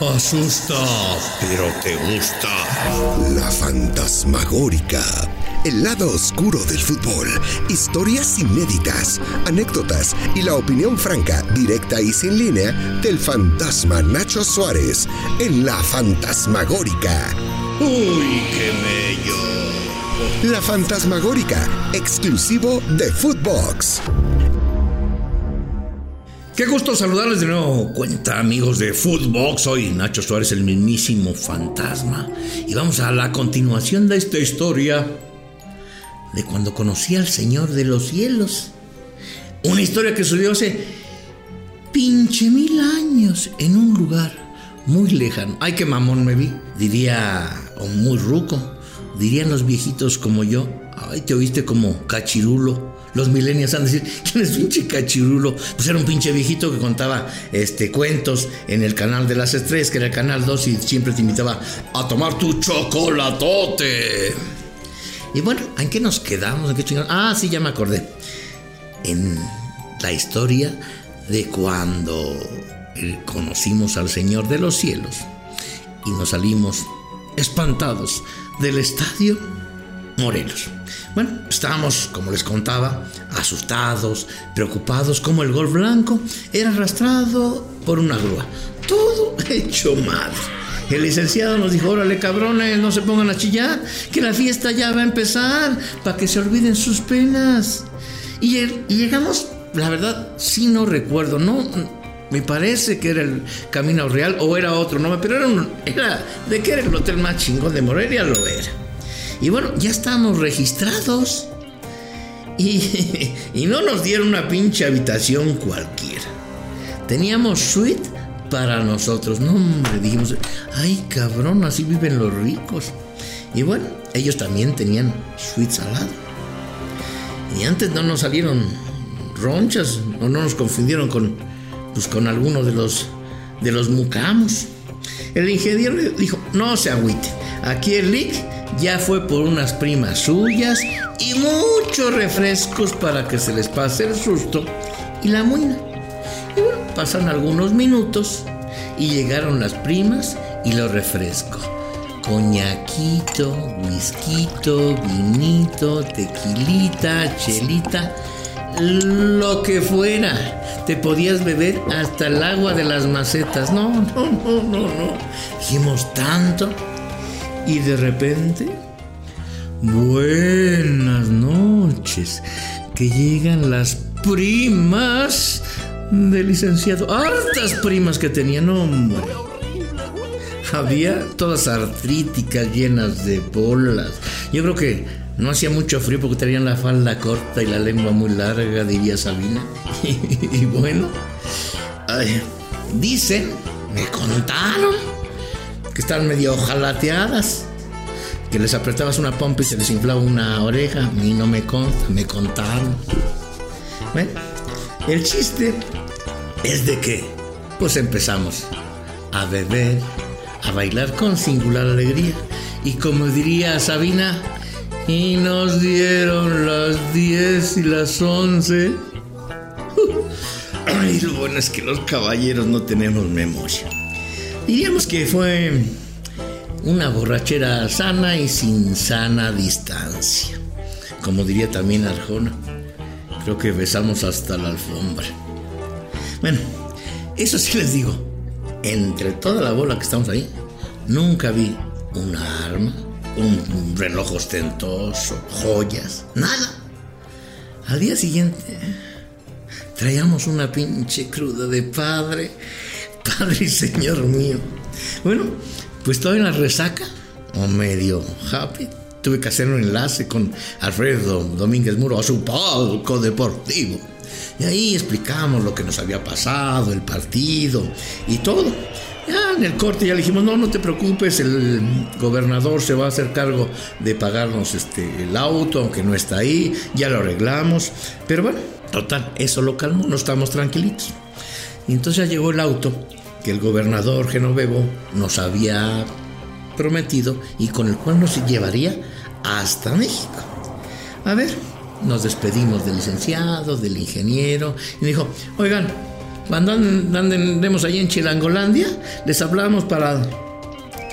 Asusta, pero te gusta. La fantasmagórica. El lado oscuro del fútbol. Historias inéditas, anécdotas y la opinión franca, directa y sin línea del fantasma Nacho Suárez en La Fantasmagórica. Uy, qué bello. La Fantasmagórica, exclusivo de Footbox. Qué gusto saludarles de nuevo, cuenta amigos de Footbox. Soy Nacho Suárez, el mismísimo fantasma. Y vamos a la continuación de esta historia de cuando conocí al Señor de los Cielos. Una historia que sucedió hace pinche mil años en un lugar muy lejano. Ay, qué mamón me vi. Diría, o muy ruco, dirían los viejitos como yo. Ay, te oíste como cachirulo los millennials han de decir, ¿quién es pinche cachirulo? Pues era un pinche viejito que contaba este, cuentos en el canal de las estrellas, que era el canal 2, y siempre te invitaba a tomar tu chocolatote. Y bueno, ¿en qué nos quedamos? ¿En qué? Ah, sí, ya me acordé. En la historia de cuando conocimos al Señor de los cielos y nos salimos espantados del estadio Morelos. Bueno, estábamos, como les contaba, asustados, preocupados, como el gol blanco era arrastrado por una grúa. Todo hecho mal. El licenciado nos dijo, órale cabrones, no se pongan a chillar, que la fiesta ya va a empezar, para que se olviden sus penas. Y, llegamos, la verdad, sí no recuerdo, no, me parece que era el Camino Real o era otro, no, pero era, era de que era el hotel más chingón de Morelia, lo era. Y bueno, ya estábamos registrados. Y, no nos dieron una pinche habitación cualquiera. Teníamos suite para nosotros. No, hombre, dijimos, ay cabrón, así viven los ricos. Y bueno, ellos también tenían suites al lado. Y antes no nos salieron ronchas o no nos confundieron con, pues, con alguno de los, de los mucamos. El ingeniero dijo, no se agüite, aquí el leak ya fue por unas primas suyas y muchos refrescos para que se les pase el susto y la muina. Y bueno, pasan algunos minutos y llegaron las primas y los refrescos. Coñaquito, whisky, vinito, tequilita, chelita, lo que fuera. Te podías beber hasta el agua de las macetas. No, no, no, no, no. Dijimos tanto y de repente, buenas noches, que llegan las primas del licenciado. Hartas primas que tenían, hombre. Había todas artríticas, llenas de bolas. Yo creo que no hacía mucho frío porque tenían la falda corta y la lengua muy larga, diría Sabina. y, bueno, dicen, me contaron que estaban medio jalateadas, que les apretabas una pompa y se les inflaba una oreja. Mí no me me contaron. Bueno, el chiste es de que, pues empezamos a beber, a bailar con singular alegría. Y como diría Sabina, y nos dieron las 10 y las 11. Ay, lo bueno es que los caballeros no tenemos memoria. Diríamos que fue una borrachera sana y sin sana distancia. Como diría también Arjona. Creo que besamos hasta la alfombra. Bueno, eso sí les digo. Entre toda la bola que estamos ahí, nunca vi una arma, un reloj ostentoso, joyas, nada. Al día siguiente, traíamos una pinche cruda de padre Padre y Señor mío. Bueno, pues estaba en la resaca, o medio happy. Tuve que hacer un enlace con Alfredo Domínguez Muro a su palco deportivo. Y ahí explicamos lo que nos había pasado, el partido y todo. Ya en el corte ya le dijimos, no, no te preocupes, el gobernador se va a hacer cargo de pagarnos este, el auto, aunque no está ahí, ya lo arreglamos. Pero bueno, total, eso lo calmó, no estamos tranquilitos. Y entonces llegó el auto que el gobernador Genovevo nos había prometido y con el cual nos llevaría hasta México. A ver, nos despedimos del licenciado, del ingeniero, y dijo, oigan, cuando andemos allí en Chilangolandia, les hablamos para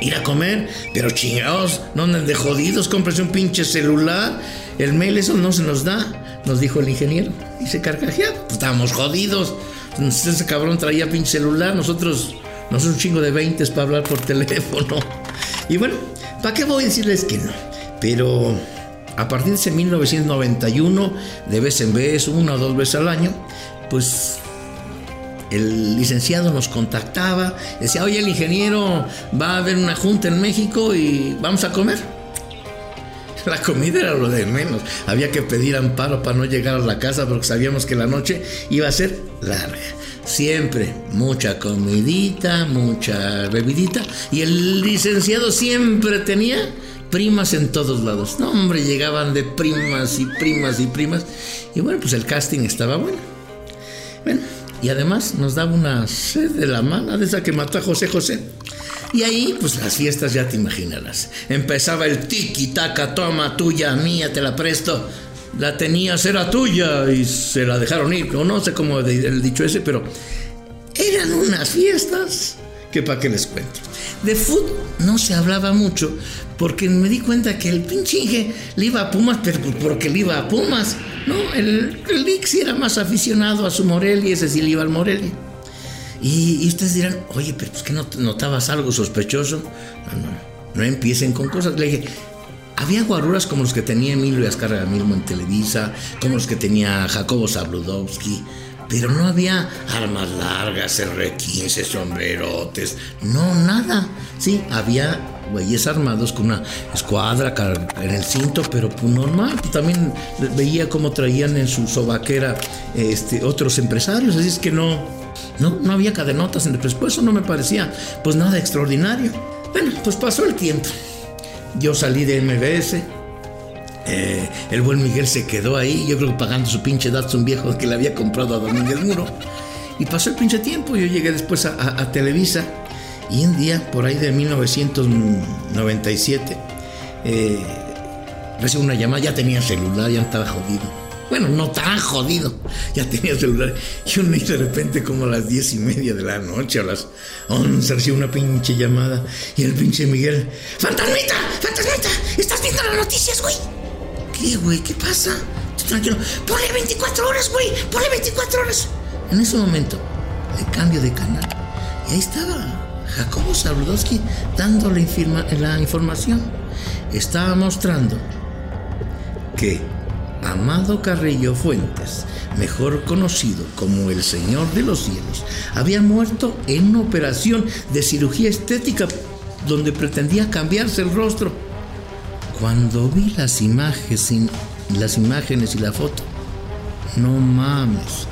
ir a comer, pero chingados, no anden de jodidos, cómprese un pinche celular, el mail eso no se nos da, nos dijo el ingeniero. Y se carcajeaba, pues estábamos jodidos. Ese cabrón traía pinche celular, nosotros, nos un chingo de 20 para hablar por teléfono. Y bueno, ¿para qué voy a decirles que no? Pero a partir de ese 1991, de vez en vez, una o dos veces al año, pues el licenciado nos contactaba, decía, oye, el ingeniero va a haber una junta en México y vamos a comer. La comida era lo de menos. Había que pedir amparo para no llegar a la casa porque sabíamos que la noche iba a ser larga. Siempre mucha comidita, mucha bebidita. Y el licenciado siempre tenía primas en todos lados. No, hombre, llegaban de primas y primas y primas. Y bueno, pues el casting estaba bueno. Bueno, y además nos daba una sed de la mano de esa que mató a José José. Y ahí, pues las fiestas ya te imaginarás. Empezaba el tiki taka, toma tuya, mía, te la presto. La tenías, era tuya y se la dejaron ir. O no sé cómo el dicho ese, pero eran unas fiestas que para qué les cuento. De fútbol no se hablaba mucho porque me di cuenta que el pinche le iba a Pumas, porque le iba a Pumas. No, el, el era más aficionado a su Morelia ese sí le iba al Morelia. Y, ustedes dirán, oye, pero pues que no notabas algo sospechoso. No, no, no empiecen con cosas. Le dije, había guaruras como los que tenía Emilio Azcárraga mismo en Televisa, como los que tenía Jacobo Zabludowski, pero no había armas largas, R15, sombrerotes, no, nada. Sí, había güeyes armados con una escuadra en el cinto, pero pues normal. Pues, también veía cómo traían en su sobaquera este, otros empresarios, así es que no, no, no había cadenotas en el presupuesto, no me parecía pues nada extraordinario. Bueno, pues pasó el tiempo. Yo salí de MBS, eh, el buen Miguel se quedó ahí, yo creo que pagando su pinche un viejo que le había comprado a Domínguez Muro. Y pasó el pinche tiempo, yo llegué después a, Televisa y un día, por ahí de 1997, eh, recibo una llamada, ya tenía celular, ya estaba jodido. Bueno, no tan jodido, ya tenía celular. Y un día de repente como a las diez y media de la noche, a las once, recibo una pinche llamada y el pinche Miguel, ¡Fantasmita! ¡Fantasmita! ¿Estás viendo las noticias, güey? ¿Qué, güey? ¿Qué pasa? Tranquilo. Ponle 24 horas, güey. Ponle 24 horas. En ese momento, le cambio de canal. Y ahí estaba Jacobo Zabludowski dando la, información. Estaba mostrando que Amado Carrillo Fuentes, mejor conocido como el Señor de los Cielos, había muerto en una operación de cirugía estética donde pretendía cambiarse el rostro cuando vi las imágenes, las imágenes y la foto, no mames,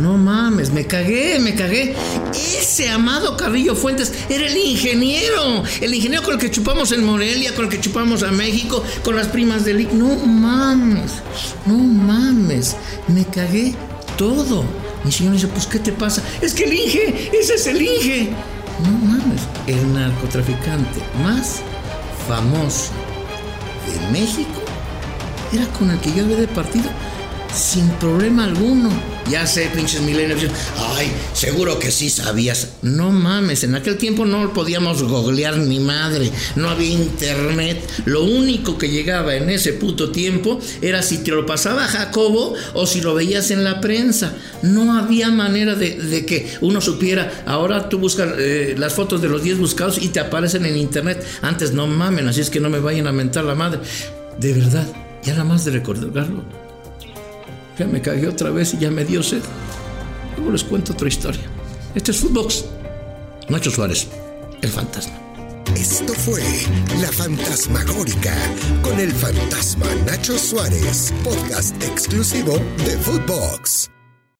no mames, me cagué, me cagué. Ese amado Carrillo Fuentes era el ingeniero, el ingeniero con el que chupamos en Morelia, con el que chupamos a México, con las primas del... No mames, no mames, me cagué todo. Mi señor dice, pues ¿qué te pasa? Es que el Inge, ese es el Inge. No mames, el narcotraficante más famoso de México era con el que yo había de partido sin problema alguno. Ya sé, pinches milenios. Ay, seguro que sí sabías. No mames, en aquel tiempo no podíamos googlear ni madre. No había internet. Lo único que llegaba en ese puto tiempo era si te lo pasaba Jacobo o si lo veías en la prensa. No había manera de, que uno supiera. Ahora tú buscas eh, las fotos de los 10 buscados y te aparecen en internet. Antes no mamen, así es que no me vayan a mentar la madre. De verdad, ya nada más de recordarlo ya me cagué otra vez y ya me dio sed. Luego les cuento otra historia. Este es Footbox. Nacho Suárez, el fantasma. Esto fue La Fantasmagórica con el fantasma Nacho Suárez, podcast exclusivo de Footbox.